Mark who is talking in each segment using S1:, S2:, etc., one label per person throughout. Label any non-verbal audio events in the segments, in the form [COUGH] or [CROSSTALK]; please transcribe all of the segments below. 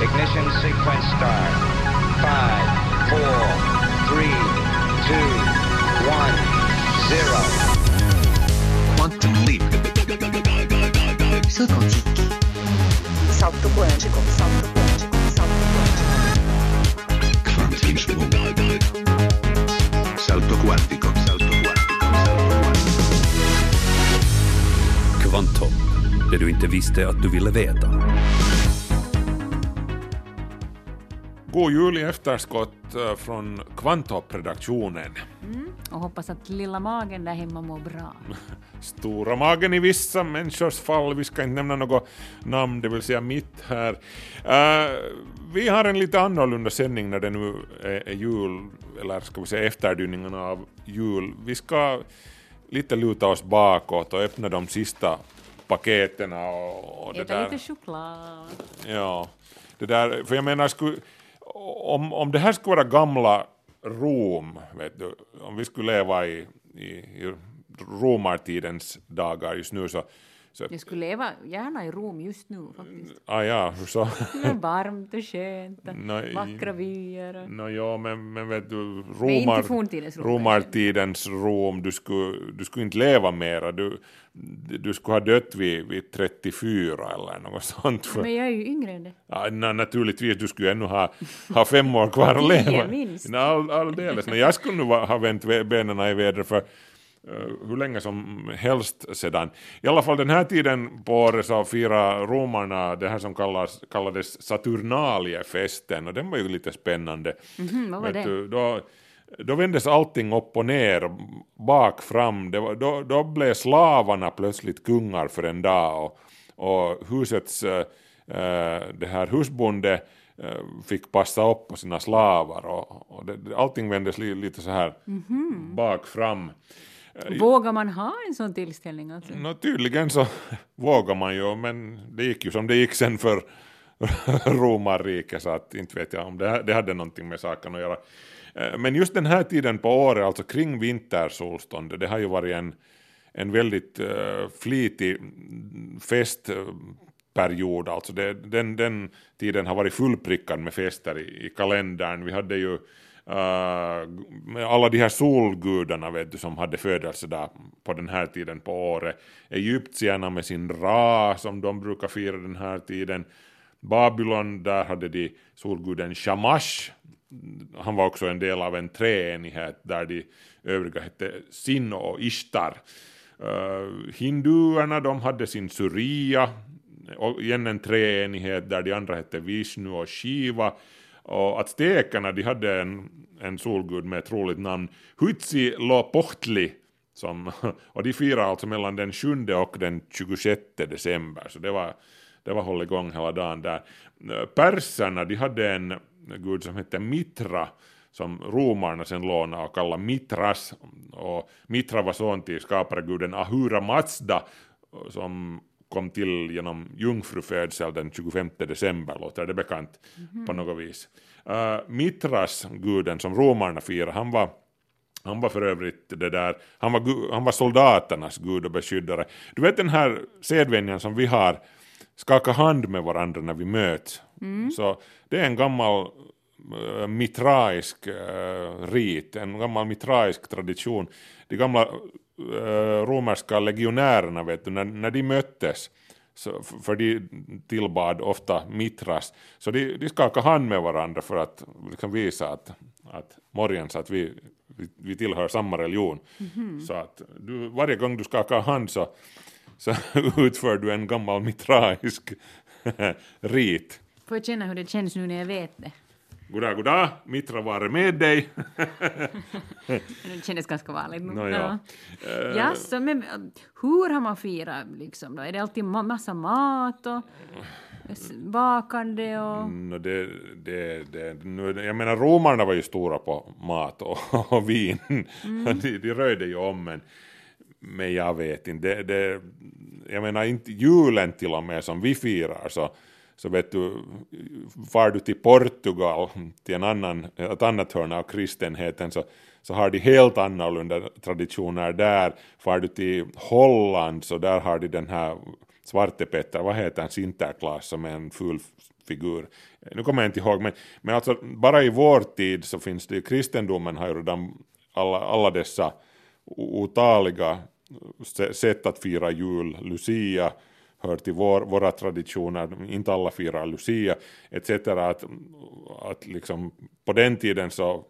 S1: Ignition sequence start. Five, four, three, two, one, zero.
S2: Quantum leap.
S3: Salto quântico, salto quântico, salto quântico.
S2: Quantum Salto quantico. Salto quantico. Salto quantico.
S4: Kvantum, det du inte visste att du ville veta.
S5: God jul i efterskott eh, från Kvanthopp-redaktionen.
S6: Och hoppas att lilla magen där hemma mår bra. [LAUGHS]
S5: Stora magen i vissa människors fall, vi ska inte nämna något namn, det vill säga mitt här. Eh, vi har en lite annorlunda sändning när det nu är, jul, eller ska vi säga efterdyningarna av jul. Vi ska lite luta oss bakåt och öppna de sista paketen och, och det
S6: Äta
S5: där.
S6: lite choklad.
S5: Ja, det där, för jag menar, skulle, om, om det här skulle vara gamla Rom, vet du, om vi skulle leva i, i, i romartidens dagar just nu så, så
S6: Jag skulle leva gärna i Rom just nu faktiskt.
S5: ah, ja, så [LAUGHS]
S6: Det är varmt och skönt och
S5: Nej.
S6: vackra vyer. Och...
S5: no, ja, men, men vet du, romar, romartidens Rom, du skulle, du skulle inte leva mera, du, du skulle ha dött vid, vid 34 eller något sånt. För,
S6: Men jag är ju yngre än det.
S5: Ja, na, naturligtvis, du skulle ännu ha, ha fem år kvar att [LAUGHS]
S6: Tio
S5: leva.
S6: minst.
S5: Nej, all, alldeles. Nej, jag skulle nog ha vänt vä- benen i vädret för hur länge som helst sedan. I alla fall den här tiden på året så firar romarna det här som kallas, kallades Saturnaliefesten och den var ju lite spännande.
S6: Mhm, vad var
S5: Vet
S6: det?
S5: du, då, då vändes allting upp och ner, bak, fram. Var, då, då blev slavarna plötsligt kungar för en dag och, och husets, eh, eh, det här husbonde eh, fick passa upp på sina slavar och, och det, allting vändes li, lite så här
S6: Mhm.
S5: bak, fram.
S6: Vågar man ha en sån tillställning alltså?
S5: Nå, tydligen så [LAUGHS] vågar man ju, men det gick ju som det gick sen för [LAUGHS] romarriket, så att inte vet jag om det, det hade någonting med saken att göra. Eh, Men just den här tiden på året, alltså kring vintersolståndet, det har ju varit en, en väldigt uh, flitig festperiod, alltså det, den, den tiden har varit fullprickad med fester i, i kalendern. Vi hade ju Uh, med alla de här solgudarna vet du, som hade födelsedag på den här tiden på året. Egyptierna med sin Ra som de brukar fira den här tiden. Babylon, där hade de solguden Shamash. Han var också en del av en treenighet där de övriga hette Sin och Ishtar. Uh, hinduerna, de hade sin Surya, och igen en treenighet där de andra hette Vishnu och Shiva. Och aztekerna de hade en, en solgud med ett roligt namn, Huitzilopochtli, som, [LAUGHS] och de firar alltså mellan den 7 och den 26 december, så det var, det var håll igång hela dagen där. Perserna de hade en gud som hette Mitra, som romarna sen lånade och kallade Mitras, och Mitra var son till skapareguden Ahura Mazda, som kom till genom jungfrufödsel den 25 december, låter det bekant på något vis. Uh, Mitras, guden som romarna firar, han var han var för övrigt det där, han var, han var soldaternas gud och beskyddare. Du vet den här sedvänjan som vi har, skaka hand med varandra när vi möts. Så det är en gammal uh, mitraisk uh, rit, en gammal mitraisk tradition. De gamla romerska legionärerna, vet du, när, när de möttes, så, för de tillbad ofta mitras, så de, de skakade hand med varandra för att liksom visa att, att morgens att vi, vi, vi tillhör samma religion. Så att du, varje gång du skakar hand så, så [LAUGHS] utför du en gammal mitraisk [LAUGHS] rit.
S6: Får jag känna hur det känns nu när jag vet det?
S5: Goddag, goddag, Mitra var med dig. [LAUGHS]
S6: Det kändes ganska vanligt.
S5: Nå, ja. Eh,
S6: Ja, så, men hur har man firat liksom då? Är det alltid ma- massa mat och bakande och...
S5: No, det, det, det, nu, jag menar romarna var ju stora på mat och, [LAUGHS] och vin. [LAUGHS] de, de röjde ju om men, men jag vet inte. Det, det, jag menar inte julen till och med som vi firar så, så vet du, far du till Portugal till en annan, ett annat hörn av kristenheten så, så har de helt annorlunda traditioner där. Far du till Holland så där har de den här svartepetter, vad heter han, Sinterklaas som är en ful figur. Nu kommer jag inte ihåg, men, men alltså bara i vår tid så finns det kristendomen har ju redan alla, alla dessa otaliga sätt att fira jul, Lucia hör till vår, våra traditioner, inte alla firar Lucia, etc. Att, att liksom på den tiden så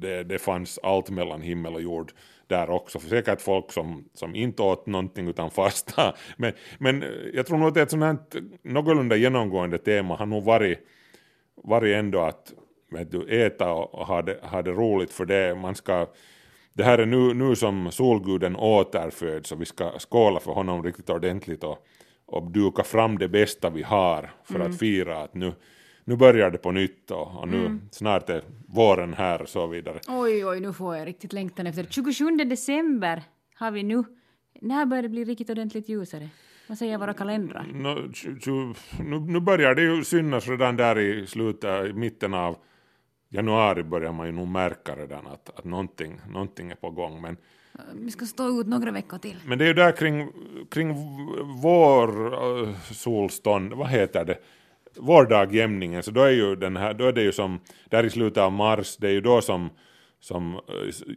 S5: det, det fanns allt mellan himmel och jord där också. För säkert folk som, som inte åt någonting utan fasta. [LAUGHS] Men, men jag tror nog att ett sånt här någorlunda genomgående tema har nog varit, varit ändå att vet du, äta och ha det, ha det roligt för det. Man ska, det här är nu, nu som solguden återföds och vi ska skåla för honom riktigt ordentligt och, och duka fram det bästa vi har för att fira att nu, nu börjar det på nytt och, och nu snart är våren här och så vidare.
S6: Oj, oj, nu får jag riktigt längtan efter. 27 december har vi nu. När börjar det bli riktigt ordentligt ljusare? Vad säger våra kalendrar?
S5: No, tju- tju- nu, nu börjar det ju synas redan där i slutet, i mitten av januari börjar man ju nog märka redan att, att någonting, någonting är på gång. Men,
S6: Vi ska stå ut några veckor till.
S5: men det är ju där kring, kring vår uh, solstånd, vad heter det, vårdagjämningen, så då är ju den här, då är det ju som, där i slutet av mars, det är ju då som, som uh,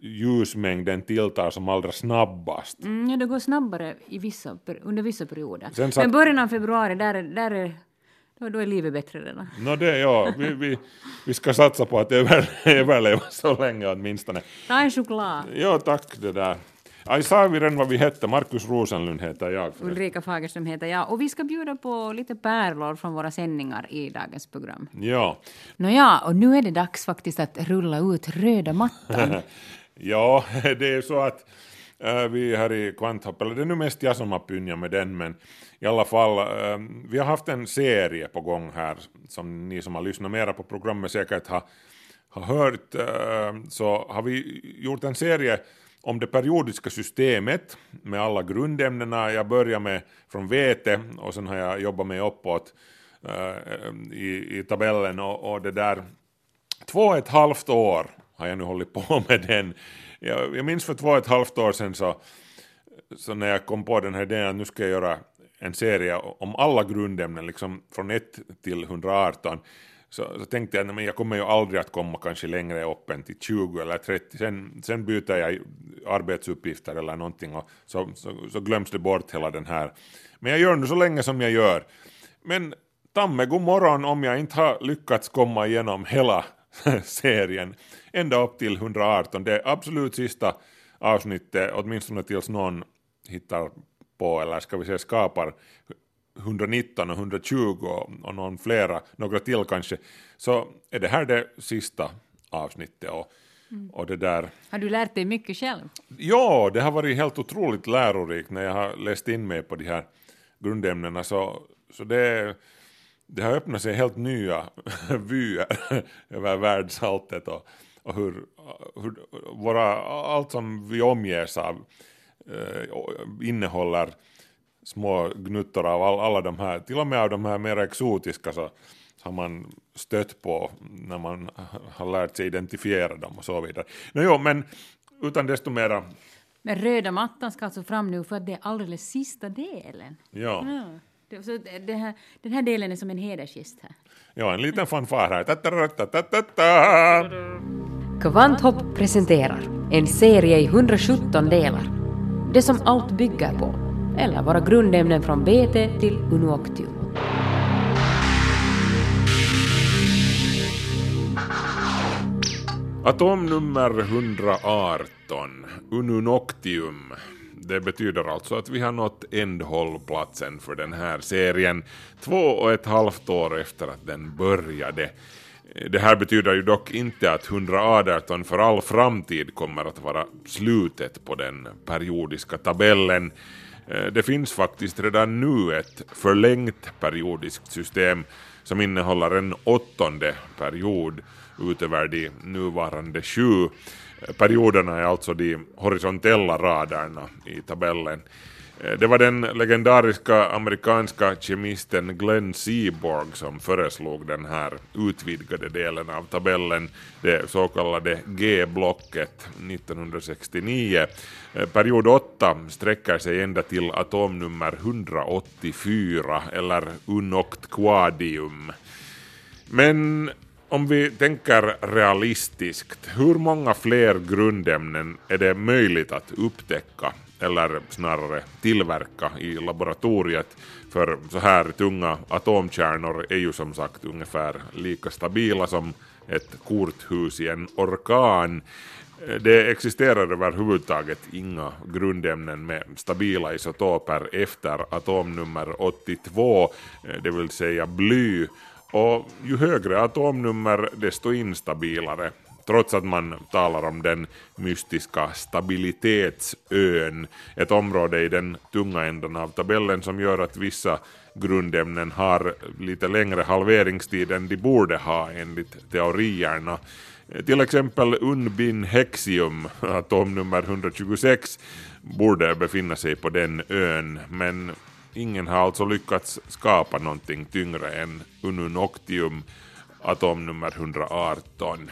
S5: ljusmängden tilltar som allra snabbast.
S6: Mm, ja, det går snabbare i vissa, under vissa perioder.
S5: Sen satt-
S6: Men början av februari, där, är- där är, då, då är livet bättre redan.
S5: Nå det, ja, vi, vi, vi ska satsa på att över, [LAUGHS] överleva så länge åtminstone.
S6: Ta en choklad.
S5: Ja, tack det där. Aj, sa vi redan vad vi hette? Markus Rosenlund heter jag.
S6: Ulrika Fagerström heter jag. Och vi ska bjuda på lite pärlor från våra sändningar i dagens program.
S5: Ja.
S6: Nåja, och nu är det dags faktiskt att rulla ut röda mattan. [LAUGHS]
S5: ja, [LAUGHS] det är så att Äh, vi här i Kvanthopp, eller det är nu mest jag som har pynjat med den, men i alla fall, äh, vi har haft en serie på gång här, som ni som har lyssnat mera på programmet säkert har, har hört, äh, så har vi gjort en serie om det periodiska systemet med alla grundämnena. Jag börjar med från vete och sen har jag jobbat mig uppåt i, i tabellen och, och det där två och ett halvt år har jag nu hållit på med den. Jag, jag minns för två och ett halvt år sedan så, så när jag kom på den här idén att nu ska jag göra en serie om alla grundämnen, liksom från 1 till 118, så, så tänkte jag att jag kommer ju aldrig att komma kanske längre upp än till 20 eller 30, sen, sen byter jag arbetsuppgifter eller någonting och så, så, så glöms det bort hela den här. Men jag gör nu så länge som jag gör. Men Tamme, god morgon om jag inte har lyckats komma igenom hela [LAUGHS] serien ända upp till 118. Det är absolut sista avsnittet, åtminstone tills någon hittar på, eller ska vi säga skapar 119 och 120 och, någon flera, några till kanske, så är det här det sista avsnittet. Och, och det där,
S6: Har du lärt dig mycket själv?
S5: Ja, det har varit helt otroligt lärorikt när jag har läst in mig på de här grundämnena. Så, så det, det har öppnat sig helt nya [LAUGHS] vyer [LAUGHS] över världsalltet och, och hur, hur våra, allt som vi omges av eh, innehåller små gnuttor av all, alla de här, till och med av de här mer exotiska så, har man stött på när man har lärt sig identifiera dem och så vidare. Nå, jo, men utan desto mera,
S6: Men röda mattan ska alltså fram nu för att det är alldeles sista delen.
S5: ja,
S6: Ja. Så det här, den här delen är som en hedersgäst här.
S5: Ja en liten fanfar här.
S7: Kvanthopp presenterar en serie i 117 delar. Det som allt bygger på, eller våra grundämnen från BT till Unuoctium.
S5: Atom nummer 118, Ununoctium. Det betyder alltså att vi har nått ändhållplatsen för den här serien två och ett halvt år efter att den började. Det här betyder ju dock inte att 118 för all framtid kommer att vara slutet på den periodiska tabellen. Eh, det finns faktiskt redan nu ett förlängt periodiskt system som innehåller en åttonde period utöver de nuvarande sju. Eh, perioderna är alltså de horisontella raderna i tabellen. Eh, det var den legendariska amerikanska kemisten Glenn Seaborg som föreslog den här utvidgade delen av tabellen, det så kallade G-blocket 1969. Eh, period 8 sträcker sig ända till atomnummer 184 eller unoct quadium. Men om vi tänker realistiskt, hur många fler grundämnen är det möjligt att upptäcka eller snarare tillverka i laboratoriet? För så här tunga atomkärnor är ju som sagt ungefär lika stabila som ett korthus i en orkan. Det existerar överhuvudtaget inga grundämnen med stabila isotoper efter atomnummer 82, det vill säga bly. Och ju högre atomnummer desto instabilare. Trots att man talar om den mystiska stabilitetsön, ett område i den tunga änden av tabellen som gör att vissa grundämnen har lite längre halveringstid än de borde ha enligt teorierna. Till exempel unbin hexium, atomnummer 126, borde befinna sig på den ön, men ingen har alltså lyckats skapa någonting tyngre än ununoctium, atomnummer 118.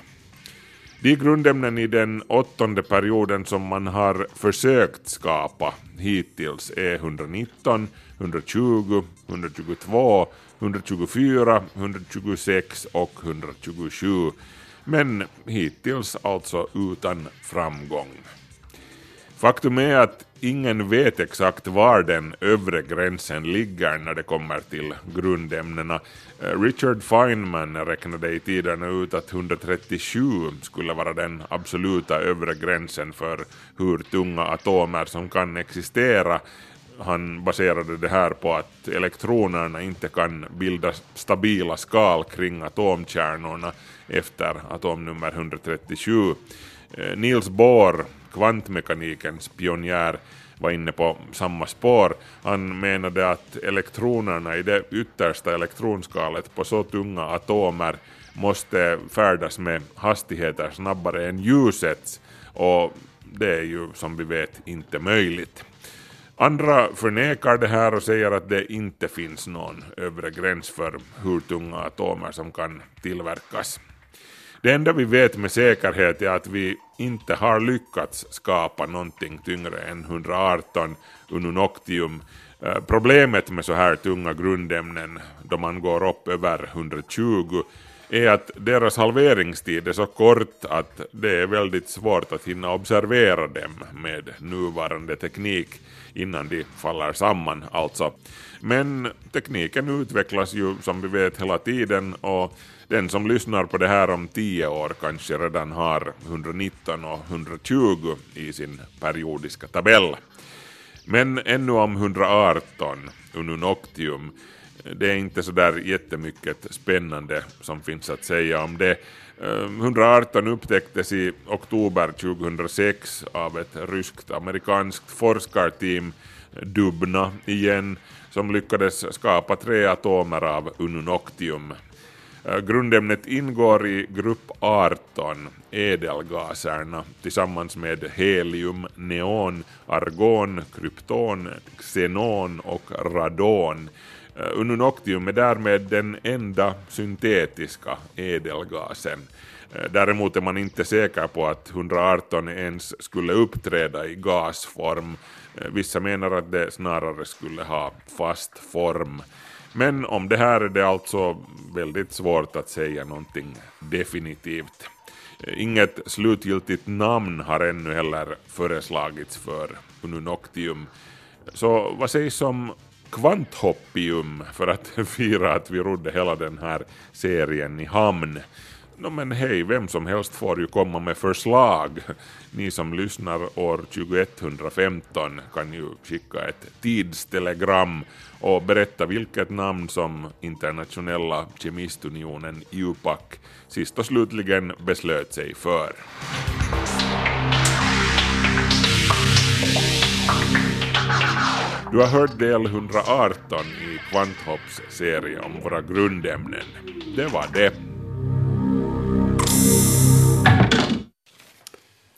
S5: De grundämnen i den åttonde perioden som man har försökt skapa hittills är 119, 120, 122, 124, 126 och 127. Men hittills alltså utan framgång. Faktum är att ingen vet exakt var den övre gränsen ligger när det kommer till grundämnena. Eh, Richard Feynman räknade i tiderna ut att 137 skulle vara den absoluta övre gränsen för hur tunga atomer som kan existera. Han baserade det här på att elektronerna inte kan bilda stabila skal kring atomkärnorna efter atomnummer 137. Eh, Niels Bohr, kvantmekanikens pionjär, var inne på samma spår. Han menade att elektronerna i det yttersta elektronskalet på så tunga atomer måste färdas med hastigheter snabbare än ljusets och det är ju som vi vet inte möjligt. Andra förnekar det här och säger att det inte finns någon övre gräns för hur tunga atomer som kan tillverkas. Det enda vi vet med säkerhet är att vi inte har lyckats skapa någonting tyngre än 118 ununoctium. Eh, problemet med så här tunga grundämnen då man går upp över 120 är att deras halveringstid är så kort att det är väldigt svårt att hinna observera dem med nuvarande teknik innan de faller samman alltså. Men tekniken utvecklas ju som vi vet hela tiden och den som lyssnar på det här om tio år kanske redan har 119 och 120 i sin periodiska tabell. Men ännu om 118, Ununoctium. Det är inte så där jättemycket spännande som finns att säga om det. Ehm, 118 upptäcktes i oktober 2006 av ett ryskt-amerikanskt forskarteam, Dubna igen, som lyckades skapa tre atomer av Ununoctium. Eh, grundämnet ingår i grupp 18, ädelgaserna, tillsammans med helium, neon, argon, krypton, xenon och radon. Eh, Ununoctium är därmed den enda syntetiska ädelgasen. Eh, däremot är man inte säker på att 118 ens skulle uppträda i gasform. Vissa menar att det snarare skulle ha fast form. Men om det här är det alltså väldigt svårt att säga någonting definitivt. Inget slutgiltigt namn har ännu heller föreslagits för Ununoctium. Så vad sägs om kvanthoppium för att [LAUGHS] fira att vi rodde hela den här serien i hamn? No, men hej, vem som helst får ju komma med förslag. Ni som lyssnar år 2115 kan ju skicka ett tidstelegram och berätta vilket namn som internationella kemistunionen IUPAC, sist och slutligen beslöt sig för. Du har hört del 118 i Kvanthopps serie om våra grundämnen. Det var det.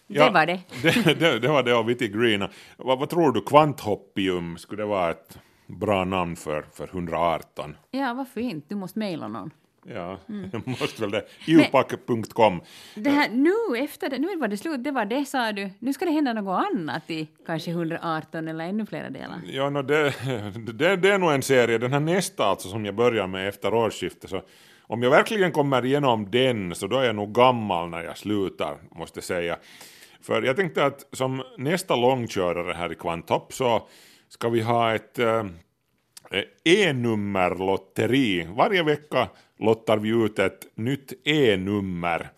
S6: Det var det. [LAUGHS]
S5: det, det, det var det av Witty Green. Vad, vad tror du, Kvanthoppium, skulle det vara ett bra namn för, för 118?
S6: Ja, varför inte? Du måste mejla någon.
S5: Ja,
S6: Mm. [LAUGHS]
S5: jag måste väl [LAUGHS] det.
S6: Här, nu efter det, nu var det slut, det var det sa du. Nu ska det hända något annat i kanske 118 eller ännu flera delar.
S5: Ja, no, det, det, det är nog en serie, den här nästa alltså som jag börjar med efter årsskiftet, så om jag verkligen kommer igenom den så då är jag nog gammal när jag slutar, måste jag säga. För jag tänkte att som nästa långkörare här i Kvanthopp så ska vi ha ett eh, E-nummerlotteri. Varje vecka lottar vi ut ett nytt E-nummer.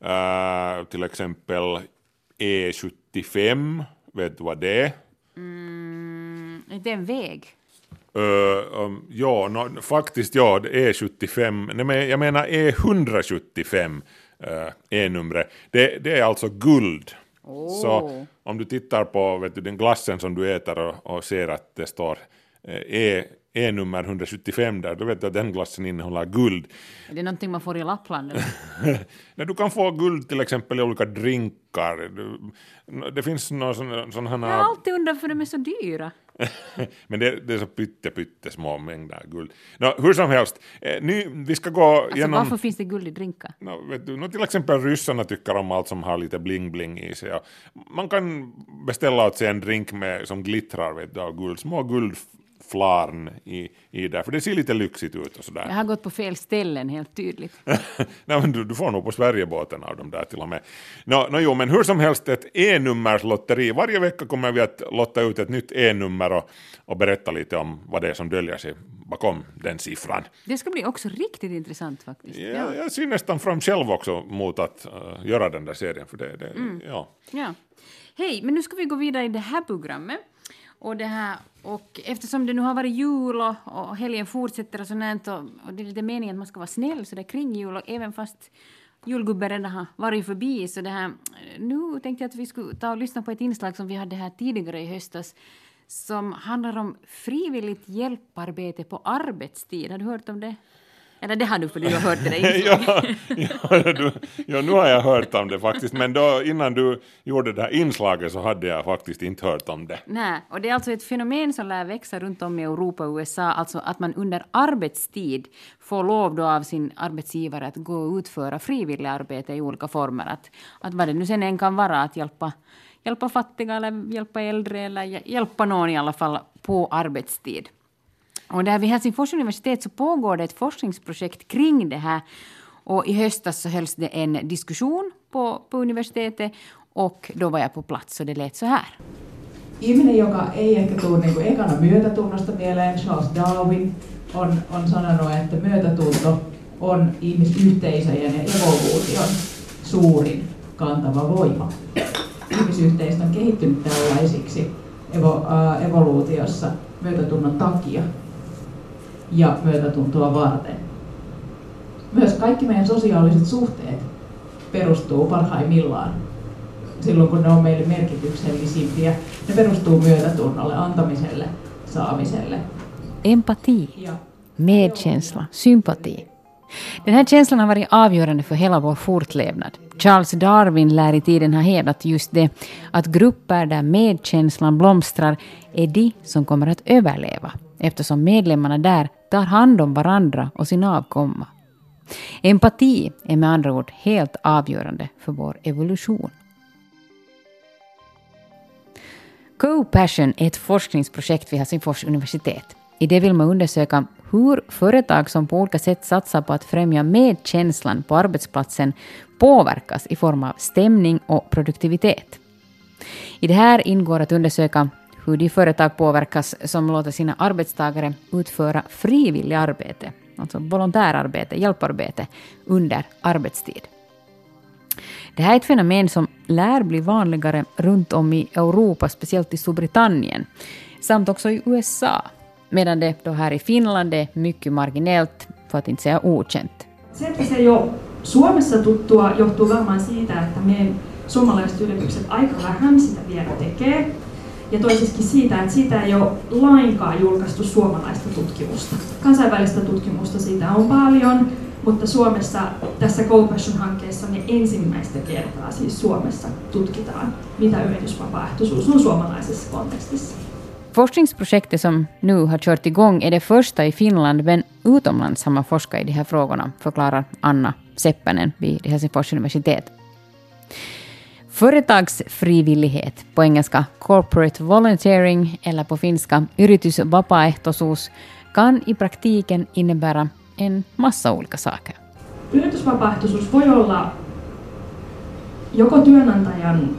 S5: Eh, till exempel E75, vet du vad det är?
S6: Mm, det är en väg.
S5: Uh, um, ja, no, faktiskt ja, det är 75, nej men jag menar E175 uh, E-numret. Det, det är alltså guld. Så om du tittar på vet du, den glassen som du äter och, och ser att det står eh, E-nummer 175 där, då vet du att den glassen innehåller guld.
S6: Är det någonting man får i Lappland? Eller? [LAUGHS]
S5: Nej, du kan få guld till exempel i olika drinkar. Det finns några sådana... sådana
S6: Jag har alltid undrat för de är så dyra. [LAUGHS]
S5: Men det, det är så pytte, pytte små mängder guld. Nå, hur som helst, eh, nu, vi ska gå
S6: Alltså
S5: igenom...
S6: varför finns det guld i drinkar?
S5: Nå, vet du, nå, till exempel ryssarna tycker om allt som har lite bling-bling i sig. Man kan beställa åt sig en drink med, som glittrar vet du, av guld, små guldflarn i, i där, för det ser lite lyxigt ut och sådär.
S6: Jag har gått på fel ställen helt tydligt. [LAUGHS]
S5: Nej, men du, du får nog på Sverigebåten av dem där till och med. Nå, nå, jo, men hur som helst ett E-nummerslotteri. Varje vecka kommer vi att lotta ut ett nytt E-nummer och, och berätta lite om vad det är som döljer sig bakom den siffran.
S6: Det ska bli också riktigt intressant faktiskt.
S5: Ja, jag ser nästan fram själv också mot att uh, göra den där serien. För det, det, ja.
S6: Ja. Hej, men nu ska vi gå vidare i det här programmet. Och, det här, och eftersom det nu har varit jul och, och helgen fortsätter och sånt och, och det är lite meningen att man ska vara snäll så det är kring jul och även fast julgubben redan har varit förbi så det här, nu tänkte jag att vi skulle ta och lyssna på ett inslag som vi hade här tidigare i höstas som handlar om frivilligt hjälparbete på arbetstid. Har du hört om det? Eller det har du för du har hört det där [LAUGHS]
S5: ja, ja, du, ja, nu har jag hört om det faktiskt, men då, innan du gjorde det här inslaget så hade jag faktiskt inte hört om det.
S6: Nej, och det är alltså ett fenomen som lär växa runt om i Europa och USA, alltså att man under arbetstid får lov då av sin arbetsgivare att gå och utföra frivillig arbete i olika former. Att, att vad det nu sen än kan vara, att hjälpa, hjälpa fattiga eller hjälpa äldre eller hj- hjälpa någon i alla fall på arbetstid. Och där vid Helsingfors universitet så pågår det ett forskningsprojekt kring det här. Och i höstas så hölls det en diskussion på, på universitetet och då var jag på plats och det lät så här.
S8: Ihminen, joka ei ehkä tule niin kuin ekana myötätunnosta mieleen, Charles Darwin on, on sanonut, että myötätunto on ihmisyhteisöjen ja evoluution suurin kantava voima. Ihmisyhteisö on kehittynyt tällaisiksi evo, äh, evoluutiossa myötätunnon takia ja myötätuntoa varten. Myös kaikki meidän sosiaaliset suhteet perustuu parhaimmillaan silloin, kun ne on meille merkityksellisimpiä. Ne perustuu myötätunnolle, antamiselle, saamiselle.
S6: Empati,
S8: Ja
S6: medkänsla, sympati. Den här känslan har varit avgörande för hela vår fortlevnad. Charles Darwin lär i tiden ha hävdat just det, att grupper där medkänslan blomstrar är de som kommer att överleva, eftersom medlemmarna där tar hand om varandra och sin avkomma. Empati är med andra ord helt avgörande för vår evolution. Co-Passion är ett forskningsprojekt vid Helsingfors universitet. I det vill man undersöka hur företag som på olika sätt satsar på att främja medkänslan på arbetsplatsen påverkas i form av stämning och produktivitet. I det här ingår att undersöka hur de företag påverkas som låter sina arbetstagare utföra frivilligt arbete, alltså volontärarbete, hjälparbete, under arbetstid. Det här är ett fenomen som lär bli vanligare runt om i Europa, speciellt i Storbritannien, samt också i USA, medan det då här i Finland är mycket marginellt, för att inte säga okänt.
S9: Se, ei ole Suomessa tuttua, johtuu varmaan siitä, että me suomalaiset yritykset aika vähän sitä vielä tekee. Ja toisessakin siitä, että siitä ei ole lainkaan julkaistu suomalaista tutkimusta. Kansainvälistä tutkimusta siitä on paljon, mutta Suomessa tässä GoPassion-hankkeessa me ensimmäistä kertaa siis Suomessa tutkitaan, mitä yritysvapaaehtoisuus on suomalaisessa kontekstissa.
S6: Forskningsprojektet som nu har kört igång är det första i Finland, men utomlands har man forskat i de här frågorna, förklarar Anna Seppänen vid Helsingfors universitet. Företagsfrivillighet, på engelska corporate volunteering eller på finska yritysvapaaehtoisuus, kan i praktiken innebära en massa olika saker.
S9: Yritysvapaaehtoisuus voi olla joko työnantajan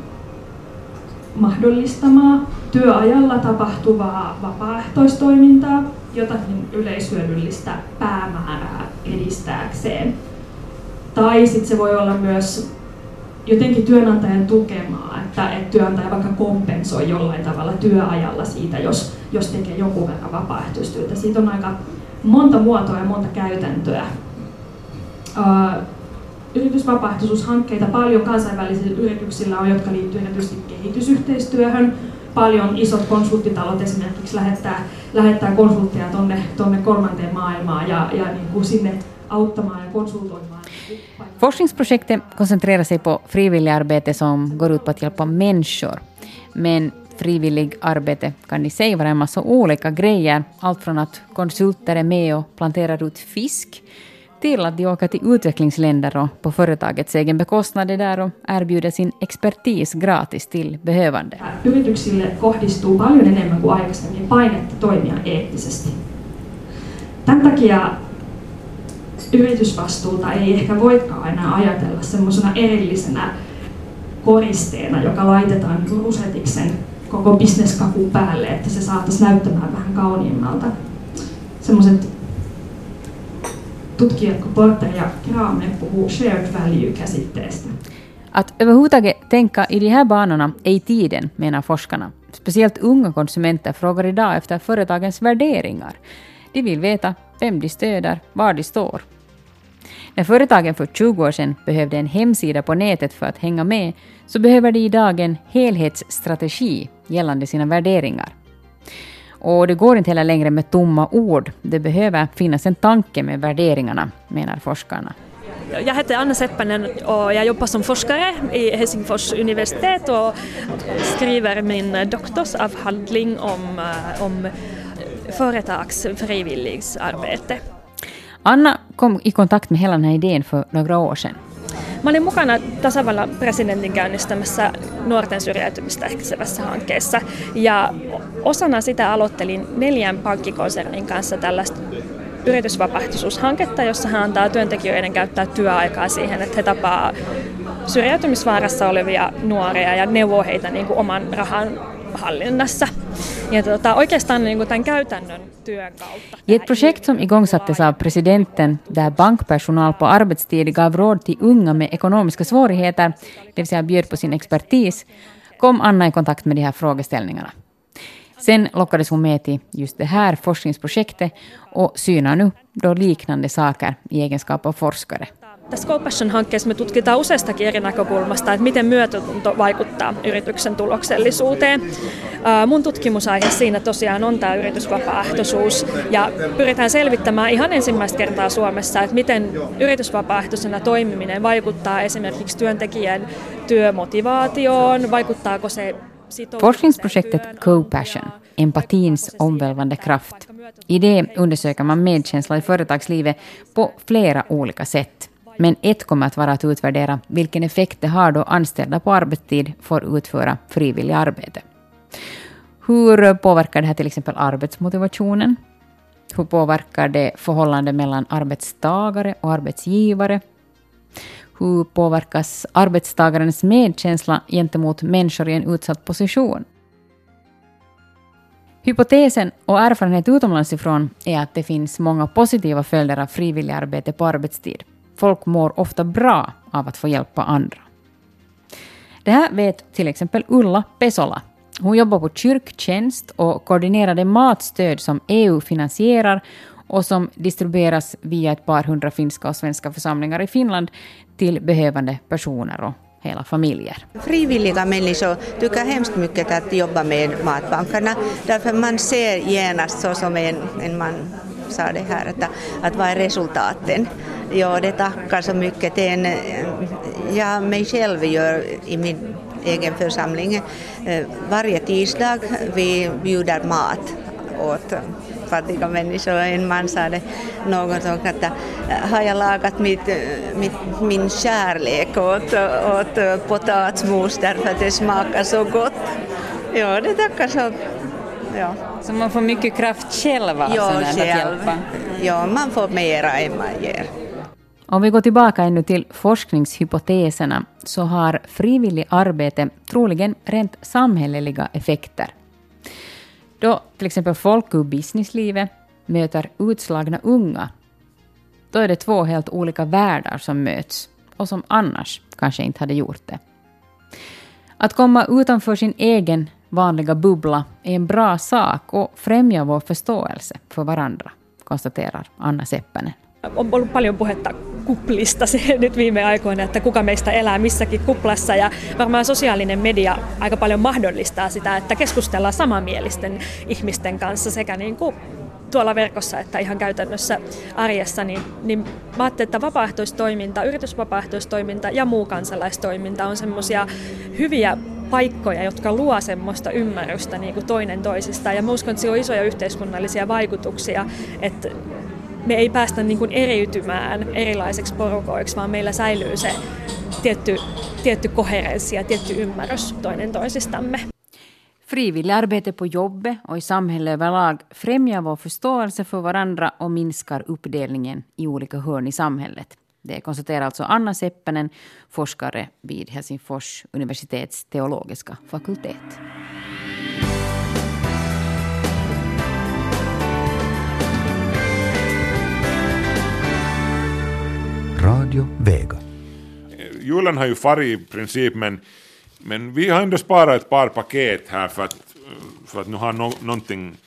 S9: mahdollistamaa työajalla tapahtuvaa vapaaehtoistoimintaa, jotakin yleishyödyllistä päämäärää edistääkseen. Tai sitten se voi olla myös jotenkin työnantajan tukemaa, että, että työnantaja vaikka kompensoi jollain tavalla työajalla siitä, jos, jos tekee joku verran vapaaehtoistyötä. Siitä on aika monta muotoa ja monta käytäntöä. Yritysvapaaehtoisuushankkeita paljon kansainvälisillä yrityksillä on, jotka liittyvät erityisesti kehitysyhteistyöhön. Paljon isot konsulttitalot esimerkiksi lähettää, lähettää konsultteja tonne, tonne kolmanteen maailmaan ja, ja niin kuin sinne auttamaan ja konsultoimaan.
S6: Forskningsprojektet koncentrerar sig på frivilligarbete som går ut på att hjälpa människor. Men frivillig arbete kan i sig vara en massa olika grejer. Allt från att konsulter är med och planterar ut fisk till att de åker till utvecklingsländer och på företagets egen bekostnad är där och erbjuder sin expertis gratis till behövande.
S9: Yrityksille kohdistuu paljon enemmän kuin aikaisemmin painetta toimia eettisesti. Tämän takia yritysvastuuta ei ehkä voikaan enää ajatella semmoisena erillisenä koristeena, joka laitetaan niin rusetiksen koko bisneskakun päälle, että se saataisiin näyttämään vähän kauniimmalta. Semmoiset tutkijat kuin Porter ja Kramer puhuu shared value-käsitteestä.
S6: Att överhuvudtaget tänka i de här banorna är i tiden, menar forskarna. Speciellt unga konsumenter frågar idag efter företagens värderingar. De vill veta vem de stöder, var de står. När företagen för 20 år sedan behövde en hemsida på nätet för att hänga med, så behöver de idag en helhetsstrategi gällande sina värderingar. Och det går inte heller längre med tomma ord. Det behöver finnas en tanke med värderingarna, menar forskarna.
S10: Jag heter Anna Seppänen och jag jobbar som forskare i Helsingfors universitet och skriver min doktorsavhandling om, eh, om företags frivilligsarbete.
S6: Anna kom i kontakt med hela den här idén för några år sedan.
S10: Mä olin mukana tasavallan presidentin käynnistämässä nuorten syrjäytymistä ehkäisevässä hankkeessa ja osana sitä aloittelin neljän pankkikonsernin kanssa tällaista yritysvapaaehtoisuushanketta, jossa hän antaa työntekijöiden käyttää työaikaa siihen, että he tapaa syrjäytymisvaarassa olevia nuoria ja neuvoo heitä niin kuin oman rahan hallinnassa. Ja tota, oikeastaan niin kuin tämän käytännön työn kautta.
S6: I ett projekt som igångsattes av presidenten, där bankpersonal på arbetstid gav råd till unga med ekonomiska svårigheter, det vill säga bjöd på sin expertis, kom Anna i kontakt med de här frågeställningarna. Sen lockades hon med till just det här forskningsprojektet och synar nu då liknande saker i egenskap av forskare.
S10: Tässä GoPassion-hankkeessa me tutkitaan useastakin eri näkökulmasta, että miten myötätunto vaikuttaa yrityksen tuloksellisuuteen. Mun tutkimusaihe siinä tosiaan on tämä yritysvapaaehtoisuus ja pyritään selvittämään ihan ensimmäistä kertaa Suomessa, että miten yritysvapaaehtoisena toimiminen vaikuttaa esimerkiksi työntekijän työmotivaatioon, vaikuttaako se
S6: Forskningsprojektet Co-Passion, empatins omvälvande kraft. I det undersöker man medkänsla i företagslivet på flera olika sätt. Men ett kommer att vara att utvärdera vilken effekt det har då anställda på arbetstid får utföra frivilligt arbete. Hur påverkar det här till exempel arbetsmotivationen? Hur påverkar det förhållandet mellan arbetstagare och arbetsgivare? Hur påverkas arbetstagarens medkänsla gentemot människor i en utsatt position? Hypotesen och erfarenhet utomlands ifrån är att det finns många positiva följder av frivilligarbete på arbetstid. Folk mår ofta bra av att få hjälpa andra. Det här vet till exempel Ulla Pesola. Hon jobbar på kyrktjänst och koordinerar det matstöd som EU finansierar och som distribueras via ett par hundra finska och svenska församlingar i Finland till behövande personer och hela familjer.
S11: Frivilliga människor tycker hemskt mycket att jobba med matbankerna därför man ser genast så som en, en man sa det här, att, att vad är resultaten? Ja, det tackar så mycket till en, jag mig själv gör i min egen församling. Eh, Varje tisdag vi bjuder mat åt fattiga människor. En man sa det någon gång att äh, har jag lagat mitt, äh, mitt, min kärlek åt, åt potatismos därför att det smakar så gott. Ja, det tackar så. Ja.
S6: Så man får mycket kraft själv alltså,
S11: Ja,
S6: när att
S11: själv.
S6: hjälpa?
S11: Ja, man får mera än man ger.
S6: Om vi går tillbaka ännu till forskningshypoteserna så har frivillig arbete troligen rent samhälleliga effekter. Då till exempel folk ur businesslivet möter utslagna unga, då är det två helt olika världar som möts och som annars kanske inte hade gjort det. Att komma utanför sin egen vanliga bubbla är en bra sak och främjar vår förståelse för varandra, konstaterar Anna Seppänen.
S10: On ollut paljon puhetta kuplista se [LAUGHS] nyt viime aikoina, että kuka meistä elää missäkin kuplassa ja varmaan sosiaalinen media aika paljon mahdollistaa sitä, että keskustellaan samanmielisten ihmisten kanssa sekä niin kuin tuolla verkossa että ihan käytännössä arjessa, niin, niin mä ajattelin, että vapaaehtoistoiminta, yritysvapaaehtoistoiminta ja muu kansalaistoiminta on semmoisia hyviä paikkoja, jotka luo semmoista ymmärrystä niin kuin toinen toisistaan. Ja mä uskon, että sillä on isoja yhteiskunnallisia vaikutuksia, että me ei päästä niin kuin eriytymään erilaiseksi porukoiksi, vaan meillä säilyy se tietty, tietty koherenssi ja tietty ymmärrys toinen toisistamme.
S6: Frivilligarbete på jobbet och i samhället överlag främjar vår förståelse för varandra och minskar uppdelningen i olika hörn i samhället. Det konstaterar alltså Anna Seppänen, forskare vid Helsingfors universitets teologiska fakultet.
S12: Radio Vega.
S5: Julen har ju farit i princip, men, men vi har ändå sparat ett par paket här för att, för att nu ha no, någonting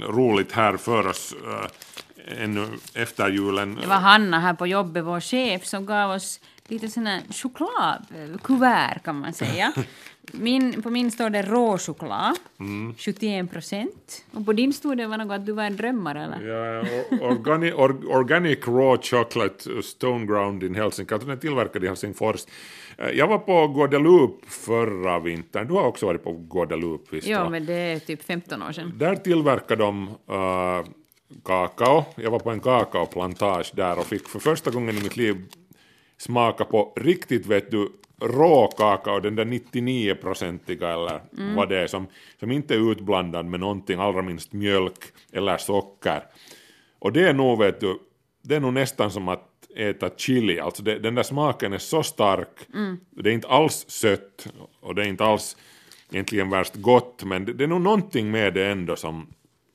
S5: roligt här för oss äh, ännu efter julen.
S6: Det var Hanna här på jobbet, vår chef, som gav oss lite såna chokladkuvert kan man säga. [LAUGHS] Min, på min står det råchoklad,
S5: Mm.
S6: 71 procent. Och på din stod det var något att du var en drömmare eller?
S5: Ja, or- organic, or, organic raw chocolate uh, stone ground in Helsinki, alltså den är tillverkad i Helsingfors. Eh, Jag var på Guadeloupe förra vintern, du har också varit på Guadeloupe visst
S6: Ja, men det är typ 15 år sedan.
S5: Där tillverkar de uh, kakao. Jag var på en kakaoplantage där och fick för första gången i mitt liv smaka på riktigt vet du rå kakao, den där 99-procentiga eller
S13: Mm.
S5: vad det är som, som inte är utblandad med någonting, allra minst mjölk eller socker. Och det är nog vet du, det är nog nästan som att äta chili, alltså det, den där smaken är så stark,
S13: Mm.
S5: det är inte alls sött och det är inte alls egentligen värst gott, men det, det är nog någonting med det ändå som,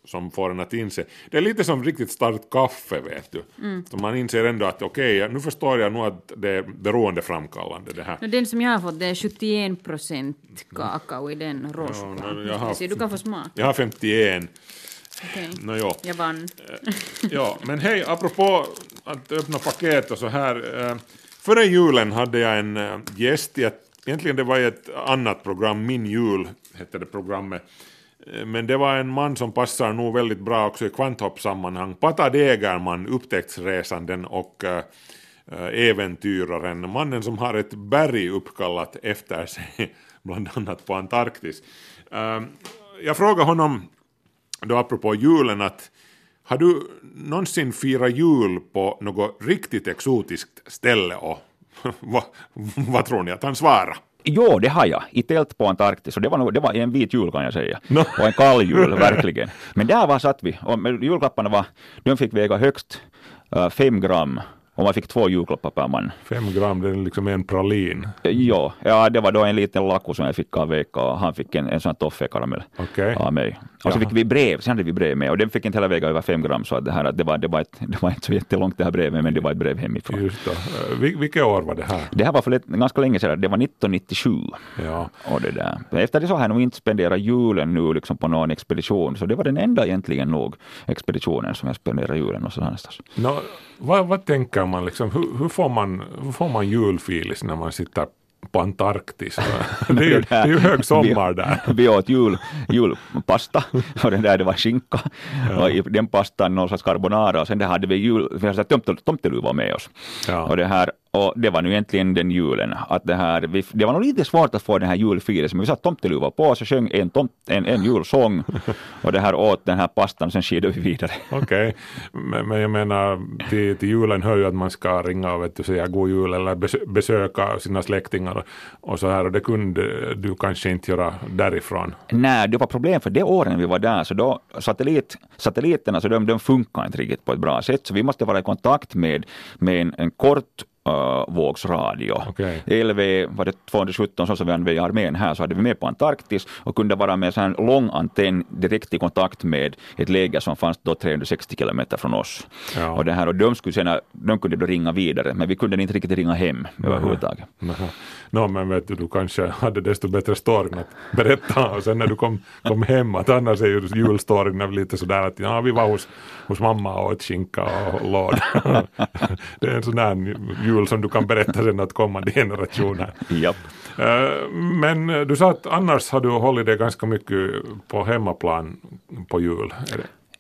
S5: som får en att inse. Det är lite som riktigt starkt kaffe, vet du.
S6: Mm.
S5: Så man inser ändå att okej, nu förstår jag nog att det är beroendeframkallande det här.
S6: No, den som jag har fått det är 71 procent kakao i den råchokladen.
S5: har-
S6: Så du kan få smaka.
S5: Jag har 51.
S6: Okej.
S5: Nå, jo.
S6: Jag vann.
S5: Ja, men hej, apropå att öppna paket och så här. Eh, före julen hade jag en eh, gäst i ett, egentligen det var ett annat program, Min jul hette det programmet. Men det var en man som passar nog väldigt bra också i kvanthoppsammanhang. Pata Degerman, upptäcktsresanden och eh, äventyraren. Mannen som har ett berg uppkallat efter sig, [LAUGHS] bland annat på Antarktis. Eh, jag frågade honom då apropå julen att har du någonsin firat jul på något riktigt exotiskt ställe och [LAUGHS] vad, vad tror ni att han svarade?
S13: Jo, det har jag. I tält på Antarktis. Och det var, det var en vit jul kan jag säga. Och en kall jul, [LAUGHS] verkligen. Men där var satt vi. Och julklapparna var, de fick väga högst eh, fem gram. Och man fick två julklappar per man.
S5: Fem gram, det är liksom en pralin.
S13: Jo, ja, det var då en liten lacko som jag fick av Veikka och han fick en, en sån toffekaramell
S5: Okej.
S13: av mig. Och så fick vi brev, sen hade vi brev med och den fick inte heller väga över fem gram så att det, här, det, var, det, var ett, det var inte så jättelångt det här brevet men det var ett brev hemifrån.
S5: Just då. Eh, vil- vilket år var det här?
S13: Det här var för lite, ganska länge sedan, det var 1997.
S5: Ja.
S13: Och det där. Efter det så har jag nog inte spenderat julen nu liksom på någon expedition, så det var den enda egentligen nog expeditionen som jag spenderade julen och någonstans.
S5: Nå, vad, vad tänker man liksom, hur, hur, får man, hur får man julfilis när man sitter på Antarktis. [LAUGHS] det, är ju, det är ju hög sommar där.
S13: Vi åt jul, julpasta [LAUGHS] och den där det var skinka ja. och i den pastan någon slags carbonara och sen där hade vi jul, vi hade tomteluva med oss. Ja. Och det här och det var nu egentligen den julen. Att det, här, vi, det var nog lite svårt att få den här julfielsen, men vi satte tomteluva på oss och sjöng en, tomt, en, en julsång [LAUGHS] och det här åt den här pastan och sen skidade vi vidare.
S5: Okej, okay. men, men, jag menar till, till julen hör ju att man ska ringa och vet du, säga god jul eller besöka sina släktingar och så här och det kunde du kanske inte göra därifrån.
S13: Nej, det var problem för det åren vi var där så då satellit, satelliterna så de, de funkar inte riktigt på ett bra sätt så vi måste vara i kontakt med, med en, en kort uh, vågsradio. Okay. LV var det 217 så som vi använde i armén här så hade vi med på Antarktis och kunde vara med en lång antenn direkt i kontakt med ett läger som fanns då 360 kilometer från oss. Ja. Och, det här, och de, skulle senare, de kunde då ringa vidare men vi kunde inte riktigt ringa hem överhuvudtaget.
S5: No, men vet du, du kanske hade desto bättre storyn att berätta och sen när du kom, kom hem att annars är ju julstoryn lite sådär att ja, vi var hos, hos mamma och åt skinka och låda. [LAUGHS] det är en sån där jul som du kan berätta sen åt kommande generationer.
S13: Japp.
S5: Eh, men du sa att annars har du hållit dig ganska mycket på hemmaplan på jul.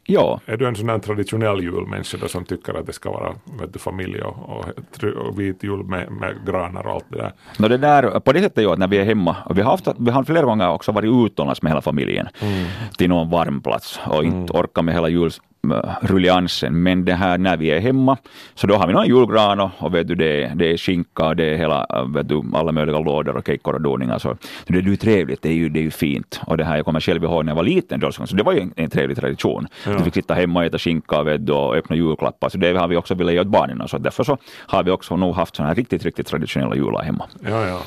S13: Ja.
S5: är du en sån här traditionell julmänniska då som tycker att det ska vara du, familj och, och, och vit jul med, med granar och allt det där?
S13: No, det där på det sättet ja, när vi är hemma, vi har, haft, vi har flera gånger också varit utomlands med hela familjen mm. till någon varm plats och inte mm. orkat med hela juls, rulliansen. Men det här när vi är hemma, så då har vi någon julgran och, och vet du, det, det är skinka och det är hela, vet du, alla möjliga lådor och kekor och doningar. Så, så det är ju trevligt, det är ju, det är ju fint. Och det här, jag kommer själv ihåg när jag var liten, då, så det var ju en, en trevlig tradition. Ja. Du fick sitta hemma och äta skinka vet du, och öppna julklappar. Så det har vi också velat ge åt barnen. Så därför så har vi också nog haft sådana här riktigt, riktigt traditionella jular hemma.
S5: Ja, ja.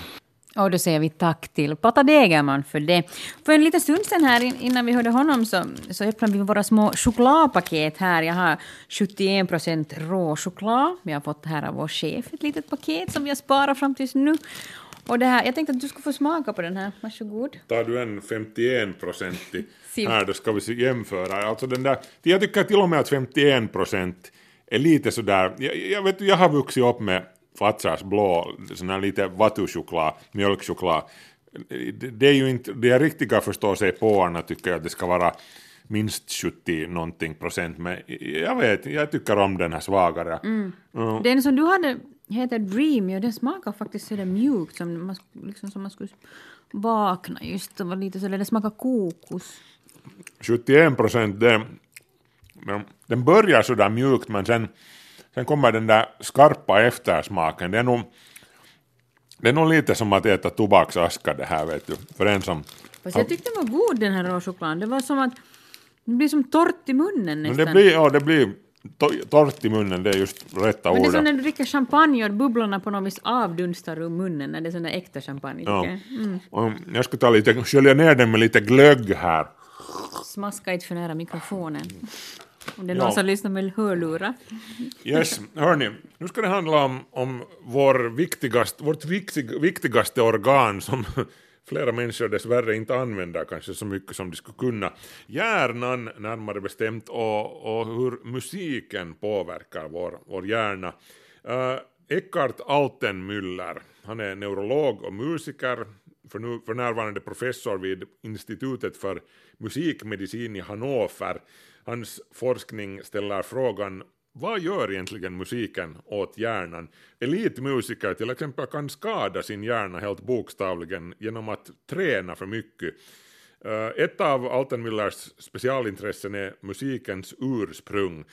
S6: Och då säger vi tack till Pata Degerman för det. För en liten stund sedan här innan vi hörde honom så, så öppnade vi våra små chokladpaket här. Jag har 71 procent rå choklad. Vi har fått här av vår chef ett litet paket som vi har sparat fram tills nu. Och det här, jag tänkte att du skulle få smaka på den här. Varsågod.
S5: Tar du en 51 procentig [LAUGHS] här då ska vi jämföra. Alltså den där, jag tycker till och med att 51 procent är lite sådär, jag, jag, vet, jag har vuxit upp med Fatsas blå, sån här lite vattuchoklad, mjölkchoklad. Det är ju inte, det är riktiga förstå sig på tycker jag att det ska vara minst 70 någonting procent, men jag vet, jag tycker om den här svagare.
S6: Mm. Mm. Den som du hade heter Dreamy och den smakar faktiskt sådär mjukt som man, liksom som man skulle vakna just, var lite sådär, den smakar kokos.
S5: 71 procent, den, den börjar sådär mjukt men sen Sen kommer den där skarpa eftersmaken. Det är nog, det är nog lite som att äta tobaksaska det här vet du. För en som...
S6: Fast jag tyckte den var god den här råchokladen. Det var som att det blir som torrt i munnen nästan.
S5: Men det blir, ja det blir torrt i munnen, det är just rätta ordet.
S6: Men det är som när du dricker champagne och bubblorna på något vis avdunstar ur munnen när det är sån där äkta champagne. Ja.
S5: Mm. jag ska ta lite, skölja ner den med lite glögg här.
S6: Smaska inte för nära mikrofonen. Om det är någon ja. som lyssnar med hörlurar.
S5: Yes, hörni, nu ska det handla om, om vår viktigast, vårt viktig, viktigaste organ som [LAUGHS] flera människor dessvärre inte använder kanske så mycket som de skulle kunna. Hjärnan närmare bestämt och, och hur musiken påverkar vår, vår hjärna. Uh, Eckhart Altenmüller, han är neurolog och musiker, för, nu, för närvarande professor vid Institutet för musikmedicin i Hannover. Hans forskning ställer frågan vad gör egentligen musiken åt hjärnan? Elitmusiker till exempel kan skada sin hjärna helt bokstavligen genom att träna för mycket. Eh, ett av Altenmüllers specialintressen är musikens ursprung.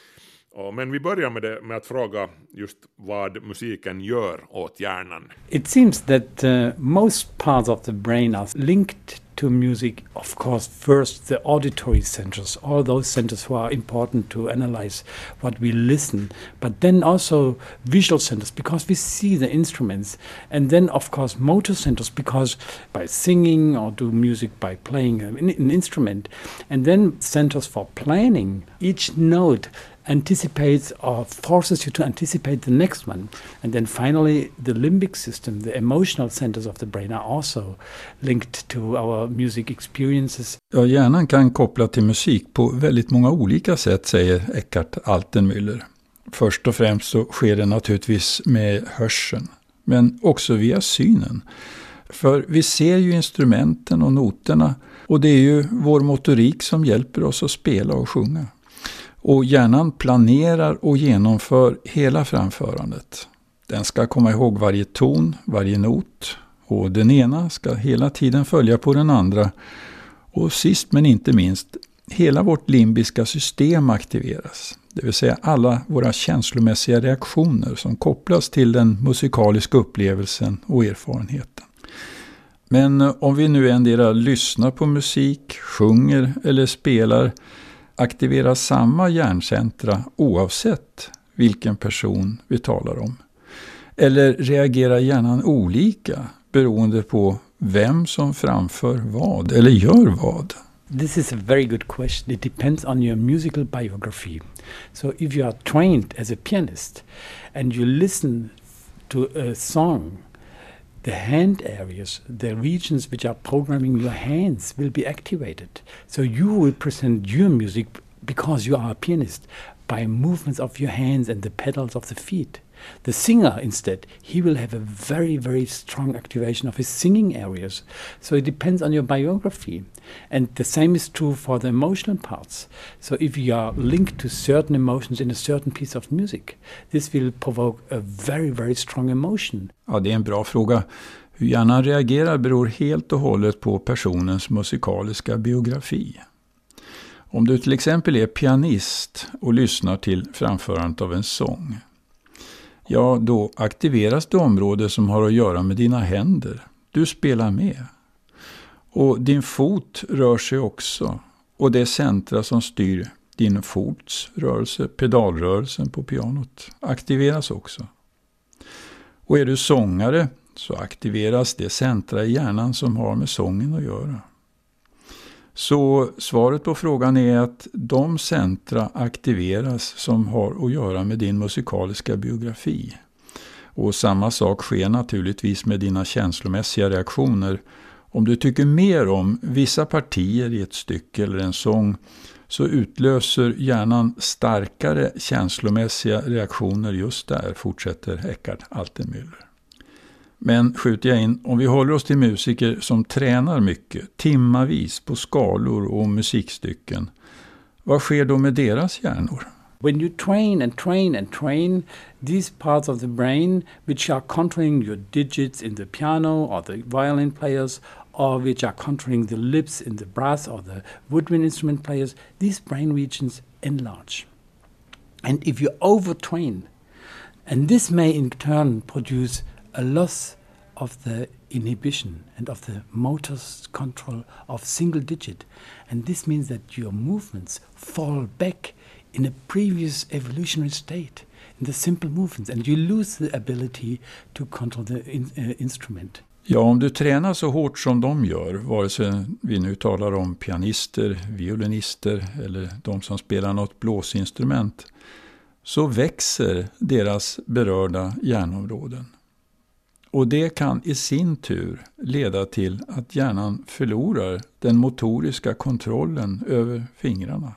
S5: Men vi börjar med, det, med att fråga just vad musiken gör åt hjärnan.
S14: It seems that uh, most parts of the brain are linked to music, of course, first the auditory centers, all those centers who are important to analyze what we listen, but then also visual centers because we see the instruments, and then, of course, motor centers because by singing or do music by playing an, an instrument, and then centers for planning. Each note anticipates or forces you to anticipate the next one. And then finally, the limbic system, the emotional centers of the brain, are also linked to our music experiences.
S15: Ja, hjärnan kan koppla till musik på väldigt många olika sätt, säger Eckhart Altenmüller. Först och främst så sker det naturligtvis med hörseln. men också via synen. För vi ser ju instrumenten och noterna och det är ju vår motorik som hjälper oss att spela och sjunga. Och hjärnan planerar och genomför hela framförandet. Den ska komma ihåg varje ton, varje not och den ena ska hela tiden följa på den andra. Och sist men inte minst, hela vårt limbiska system aktiveras. Det vill säga alla våra känslomässiga reaktioner som kopplas till den musikaliska upplevelsen och erfarenheten. Men om vi nu endera lyssnar på musik, sjunger eller spelar aktiveras samma hjärncentra oavsett vilken person vi talar om. Eller reagerar hjärnan olika beroende på vem som framför vad eller gör vad?
S14: This is a very good question. It depends on your musical biography. So, if you are trained as a pianist and you listen to a song, the hand areas, the regions which are programming your hands, will be activated. So, you will present your music because you are a pianist by movements of your hands and the pedals of the feet. The singer, instead, he will have a very, very strong activation of his singing areas. So it depends on your biography. And the same is true for the emotional parts. So if you are linked to certain emotions in a certain piece of music, this will provoke a very, very strong emotion.
S15: Ja, det är en bra fråga. Hur hjärnan reagerar beror helt och hållet på personens musikaliska biografi. Om du till exempel är pianist och lyssnar till framförandet av en sång ja då aktiveras det område som har att göra med dina händer. Du spelar med. Och din fot rör sig också. Och det centra som styr din fots rörelse, pedalrörelsen på pianot, aktiveras också. Och är du sångare så aktiveras det centra i hjärnan som har med sången att göra. Så svaret på frågan är att de centra aktiveras som har att göra med din musikaliska biografi. Och samma sak sker naturligtvis med dina känslomässiga reaktioner. Om du tycker mer om vissa partier i ett stycke eller en sång så utlöser hjärnan starkare känslomässiga reaktioner just där, fortsätter Eckart Altenmüller. Men skjuter jag in, om vi håller oss till musiker som tränar mycket, timmavis på skalor och musikstycken, vad sker då med deras hjärnor?
S14: When you train and train and train, these parts of the brain which are controlling your digits in the piano or the violin players, or which are controlling the lips in the brass or the woodwind instrument players, these brain regions enlarge. And if you overtrain, and this may in turn produce a loss of the inhibition and of the motor control of single digit. And this means that your movements fall back in a previous evolutionary state, in the simple movements, and you lose the ability to control the in, uh, instrument.
S15: Ja, om du tränar så hårt som de gör, vare sig vi nu talar om pianister, violinister eller de som spelar något blåsinstrument, så växer deras berörda hjärnområden. Och det kan i sin tur leda till att hjärnan förlorar den motoriska kontrollen över fingrarna.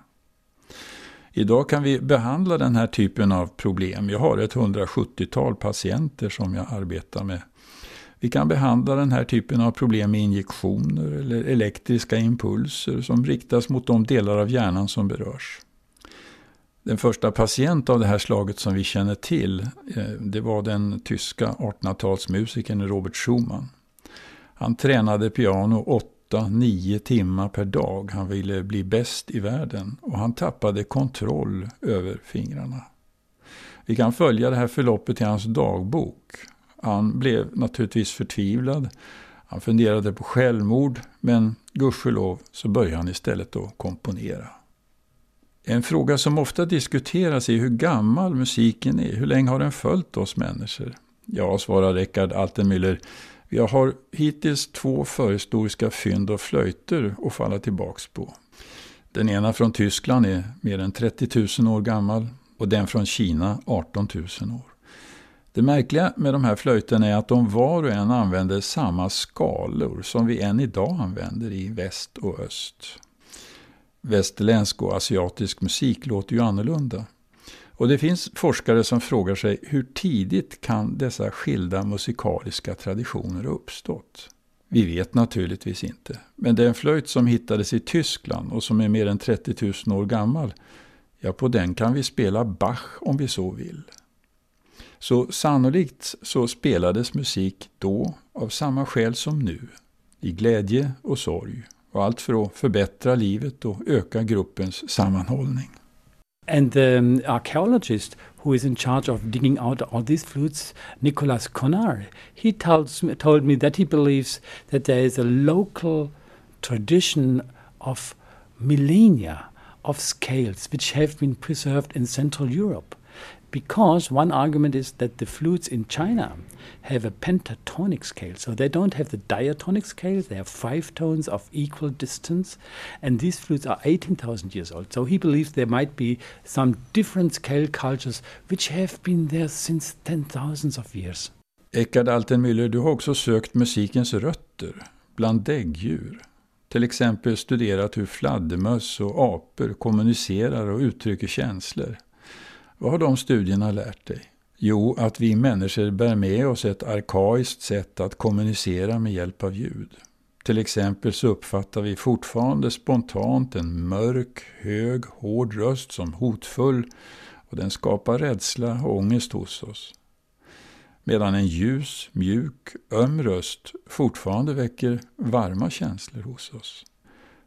S15: Idag kan vi behandla den här typen av problem. Jag har ett 170-tal patienter som jag arbetar med. Vi kan behandla den här typen av problem med injektioner eller elektriska impulser som riktas mot de delar av hjärnan som berörs. Den första patient av det här slaget som vi känner till, eh, det var den tyska 1800-talsmusikern Robert Schumann. Han tränade piano 8-9 timmar per dag. Han ville bli bäst i världen och han tappade kontroll över fingrarna. Vi kan följa det här förloppet i hans dagbok. Han blev naturligtvis förtvivlad. Han funderade på självmord men gudskelov så började han istället att komponera. En fråga som ofta diskuteras är hur gammal musiken är. Hur länge har den följt oss människor? Ja, svarar Rickard Altenmüller. Vi har hittills två förhistoriska fynd och flöjter att falla tillbaks på. Den ena från Tyskland är mer än 30 000 år gammal och den från Kina 18 000 år. Det märkliga med de här flöjterna är att de var och en använder samma skalor som vi än idag använder i väst och öst västerländsk och asiatisk musik låter ju annorlunda. Och det finns forskare som frågar sig hur tidigt kan dessa skilda musikaliska traditioner ha uppstått? Vi vet naturligtvis inte, men den flöjt som hittades i Tyskland och som är mer än 30 000 år gammal, ja på den kan vi spela Bach om vi så vill. Så sannolikt så spelades musik då av samma skäl som nu, i glädje och sorg, och allt för att förbättra livet och öka gruppens sammanhållning.
S14: And the um, archaeologist who is in charge of digging out all these flutes, Nicolas Conard, he tells me, told me that he believes that there is a local tradition of millennia of scales which have been preserved in Central Europe. Because one argument is that the flutes in China have a pentatonic scale, so they don't have the diatonic scale, they have five tones of equal distance, and these flutes are 18,000 years old. So he believes there might be some different scale cultures which have been there since 10,000 of years.
S15: Eckhard Altenmüller, du har också sökt musikens rötter bland däggdjur. Till exempel studerat hur fladdermöss och apor kommunicerar och uttrycker känslor. Vad har de studierna lärt dig? Jo, att vi människor bär med oss ett arkaiskt sätt att kommunicera med hjälp av ljud. Till exempel så uppfattar vi fortfarande spontant en mörk, hög, hård röst som hotfull och den skapar rädsla och ångest hos oss. Medan en ljus, mjuk, öm röst fortfarande väcker varma känslor hos oss.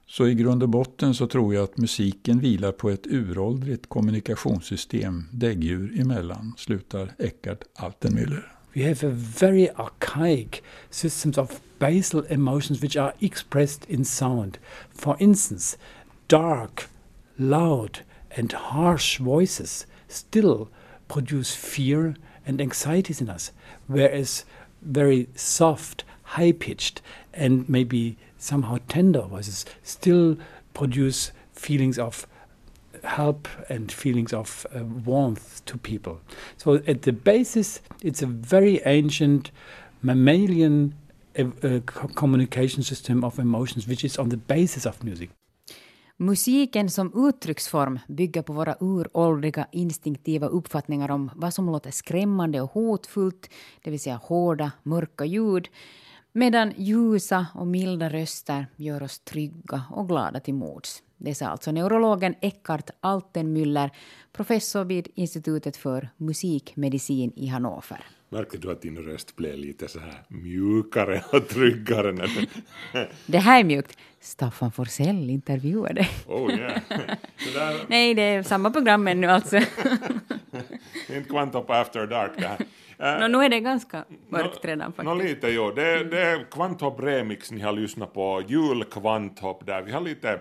S15: Så i grund och botten så tror jag att musiken vilar på ett uråldrigt kommunikationssystem däggdjur emellan, slutar Eckart Altenmüller.
S14: We have a very archaic systems of basal emotions which are expressed in sound. For instance, dark, loud and harsh voices still produce fear and anxieties in us, whereas very soft, high pitched, and maybe somehow tender voices still produce feelings of help and feelings of uh, warmth to people. So, at the basis, it's a very ancient mammalian uh, uh, communication system of emotions, which is on the basis of music.
S6: Musiken som uttrycksform bygger på våra uråldriga instinktiva uppfattningar om vad som låter skrämmande och hotfullt, det vill säga hårda, mörka ljud, medan ljusa och milda röster gör oss trygga och glada till mods. Det sa alltså neurologen Eckhart Altenmüller, professor vid Institutet för musikmedicin i Hannover.
S5: Märkte du att din röst blev lite så här mjukare och tryggare? När [LAUGHS]
S6: det här är mjukt. Staffan Forsell intervjuar dig.
S5: Oh yeah. där... [LAUGHS]
S6: Nej, det är samma program ännu alltså.
S5: Det är inte Kvantop After Dark det här.
S6: Uh, [LAUGHS] no, nu är det ganska mörkt no, redan faktiskt.
S5: No, lite jo. Det, det är Kvanthopp Remix ni har lyssnat på, jul Kvanthopp där vi har lite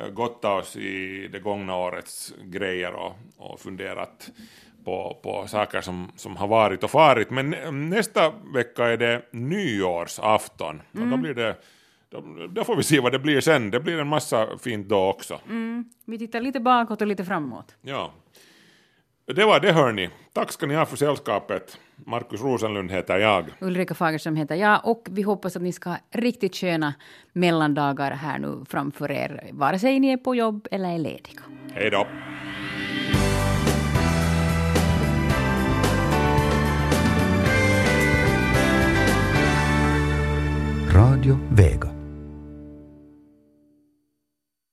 S5: uh, gottat oss i det gångna årets grejer och, och funderat på, på saker som, som har varit och farit. Men nästa vecka är det nyårsafton mm. då mm. blir det då, då, får vi se vad det blir sen. Det blir en massa fint då också.
S6: Mm. Vi tittar lite bakåt och lite framåt.
S5: Ja. Det var det hörni. Tack ska ni ha för sällskapet. Markus Rosenlund heter jag.
S6: Ulrika Fagerström heter jag och vi hoppas att ni ska ha riktigt sköna mellandagar här nu framför er, vare sig ni är på jobb eller är lediga.
S5: Hej då.
S12: Radio Vega.